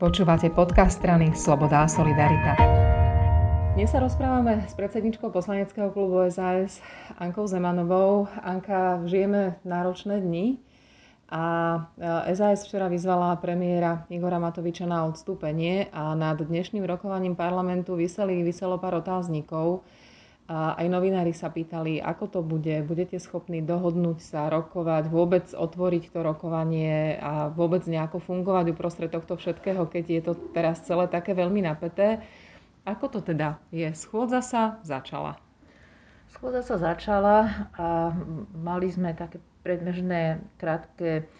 Počúvate podcast strany Sloboda a Solidarita. Dnes sa rozprávame s predsedničkou poslaneckého klubu SAS Ankou Zemanovou. Anka, žijeme náročné dni a SAS včera vyzvala premiéra Igora Matoviča na odstúpenie a nad dnešným rokovaním parlamentu vyseli, vyselo pár otáznikov. Aj novinári sa pýtali, ako to bude, budete schopní dohodnúť sa, rokovať, vôbec otvoriť to rokovanie a vôbec nejako fungovať uprostred tohto všetkého, keď je to teraz celé také veľmi napäté. Ako to teda je? Schôdza sa začala. Schôdza sa začala a mali sme také predmežné krátke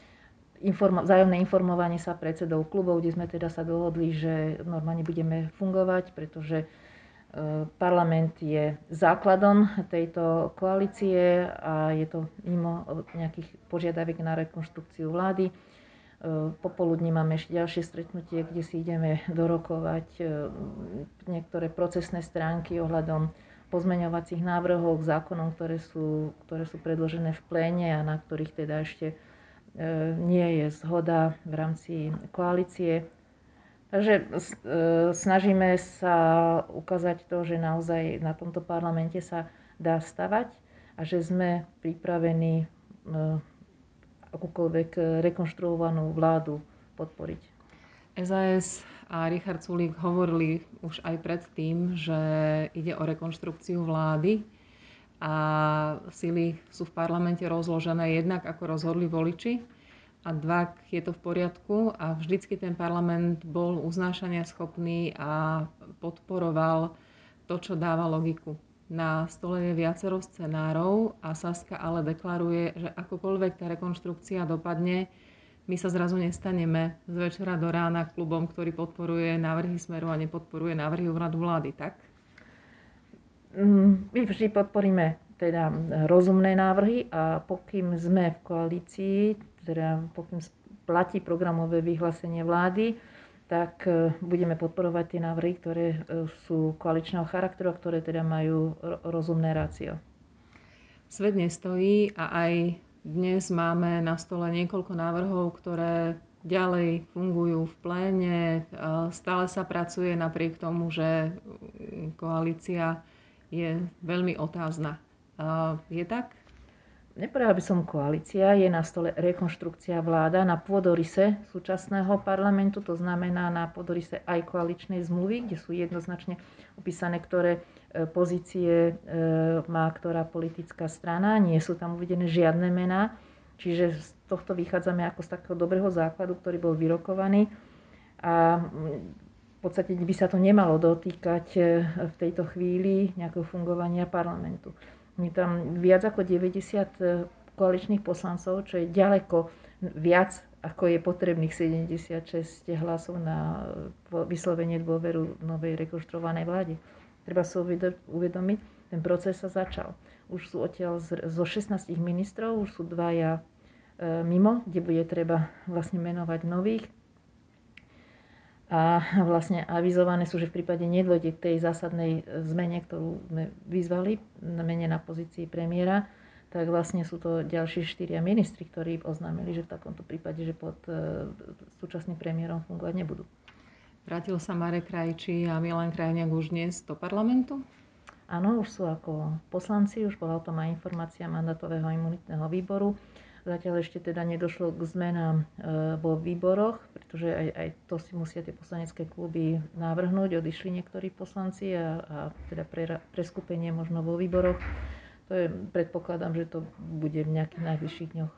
informo- vzájomné informovanie sa predsedov klubov, kde sme teda sa dohodli, že normálne budeme fungovať, pretože Parlament je základom tejto koalície a je to mimo nejakých požiadaviek na rekonštrukciu vlády. Popoludní máme ešte ďalšie stretnutie, kde si ideme dorokovať e, niektoré procesné stránky ohľadom pozmeňovacích návrhov k zákonom, ktoré sú, ktoré sú predložené v pléne a na ktorých teda ešte nie je zhoda v rámci koalície. Takže e, snažíme sa ukázať to, že naozaj na tomto parlamente sa dá stavať a že sme pripravení e, akúkoľvek rekonštruovanú vládu podporiť. SAS a Richard Sulík hovorili už aj predtým, že ide o rekonštrukciu vlády a sily sú v parlamente rozložené jednak ako rozhodli voliči, a dva, je to v poriadku a vždycky ten parlament bol uznášania schopný a podporoval to, čo dáva logiku. Na stole je viacero scenárov a Saska ale deklaruje, že akokoľvek tá rekonštrukcia dopadne, my sa zrazu nestaneme z večera do rána klubom, ktorý podporuje návrhy Smeru a nepodporuje návrhy úradu vlády, tak? Mm, my vždy podporíme teda rozumné návrhy a pokým sme v koalícii, teda pokým platí programové vyhlásenie vlády, tak e, budeme podporovať tie návrhy, ktoré e, sú koaličného charakteru a ktoré teda majú rozumné rácio. Svet nestojí a aj dnes máme na stole niekoľko návrhov, ktoré ďalej fungujú v pléne. E, stále sa pracuje napriek tomu, že koalícia je veľmi otázna. Je tak? Nepovedala by som koalícia, je na stole rekonštrukcia vláda na pôdorise súčasného parlamentu, to znamená na pôdorise aj koaličnej zmluvy, kde sú jednoznačne opísané, ktoré e, pozície e, má ktorá politická strana. Nie sú tam uvedené žiadne mená, čiže z tohto vychádzame ako z takého dobrého základu, ktorý bol vyrokovaný. A v podstate by sa to nemalo dotýkať e, v tejto chvíli nejakého fungovania parlamentu. Je tam viac ako 90 e, koaličných poslancov, čo je ďaleko viac, ako je potrebných 76 hlasov na e, vyslovenie dôveru novej rekonštruovanej vláde. Treba si uvedomiť, ten proces sa začal. Už sú odtiaľ zo 16 ministrov, už sú dvaja e, mimo, kde bude treba vlastne menovať nových a vlastne avizované sú, že v prípade nedôjde k tej zásadnej zmene, ktorú sme vyzvali, mene na pozícii premiéra, tak vlastne sú to ďalší štyria ministri, ktorí oznámili, že v takomto prípade, že pod e, súčasným premiérom fungovať nebudú. Vrátil sa Marek Krajčí a Milan Krajniak už dnes do parlamentu? Áno, už sú ako poslanci, už bola o tom aj informácia mandatového imunitného výboru. Zatiaľ ešte teda nedošlo k zmenám e, vo výboroch, pretože aj, aj to si musia tie poslanecké kluby navrhnúť. Odišli niektorí poslanci a, a teda pre, preskupenie možno vo výboroch. To je, predpokladám, že to bude v nejakých najbližších dňoch.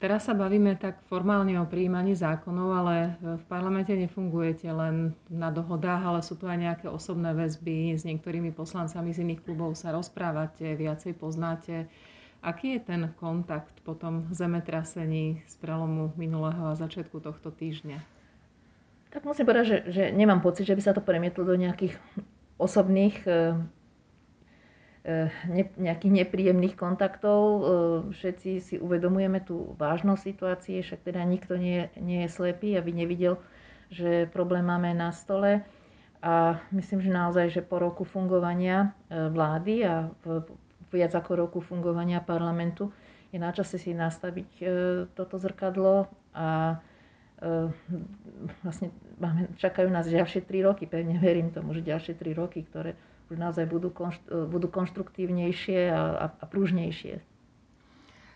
Teraz sa bavíme tak formálne o príjmaní zákonov, ale v parlamente nefungujete len na dohodách, ale sú tu aj nejaké osobné väzby. S niektorými poslancami z iných klubov sa rozprávate, viacej poznáte. Aký je ten kontakt po tom zemetrasení z prelomu minulého a začiatku tohto týždňa? Tak musím povedať, že, že nemám pocit, že by sa to premietlo do nejakých osobných e, ne, nejakých nepríjemných kontaktov. E, všetci si uvedomujeme tú vážnosť situácie, však teda nikto nie, nie je slepý, aby nevidel, že problém máme na stole. A myslím, že naozaj, že po roku fungovania vlády a viac ako roku fungovania parlamentu, je na čase si nastaviť e, toto zrkadlo a e, vlastne máme, čakajú nás ďalšie 3 roky, pevne verím tomu, že ďalšie 3 roky, ktoré už naozaj budú, konštru, budú konštruktívnejšie a, a, a pružnejšie.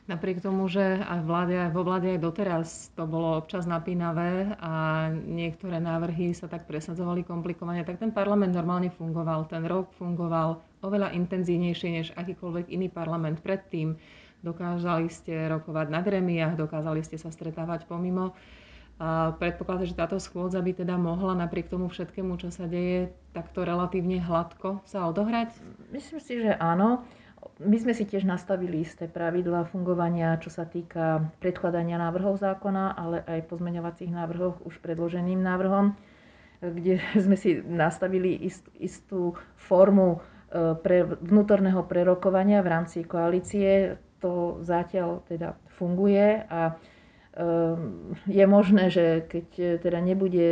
Napriek tomu, že aj vláde, vo vláde aj doteraz to bolo občas napínavé a niektoré návrhy sa tak presadzovali komplikovane, tak ten parlament normálne fungoval. Ten rok fungoval oveľa intenzívnejšie než akýkoľvek iný parlament predtým. Dokázali ste rokovať na gremiách, dokázali ste sa stretávať pomimo. A predpokladám, že táto schôdza by teda mohla napriek tomu všetkému, čo sa deje, takto relatívne hladko sa odohrať? Myslím si, že áno my sme si tiež nastavili isté pravidlá fungovania, čo sa týka predkladania návrhov zákona, ale aj pozmeňovacích návrhov už predloženým návrhom, kde sme si nastavili ist, istú formu e, pre vnútorného prerokovania v rámci koalície. To zatiaľ teda funguje a e, je možné, že keď teda nebude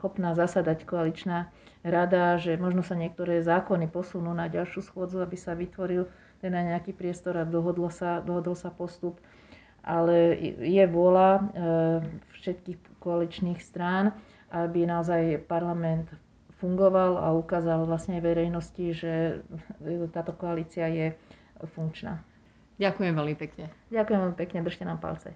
schopná zasadať koaličná rada, že možno sa niektoré zákony posunú na ďalšiu schôdzu, aby sa vytvoril teda nejaký priestor a dohodlo sa, dohodol sa postup. Ale je vôľa e, všetkých koaličných strán, aby naozaj parlament fungoval a ukázal vlastne verejnosti, že táto koalícia je funkčná. Ďakujem veľmi pekne. Ďakujem veľmi pekne, držte nám palce.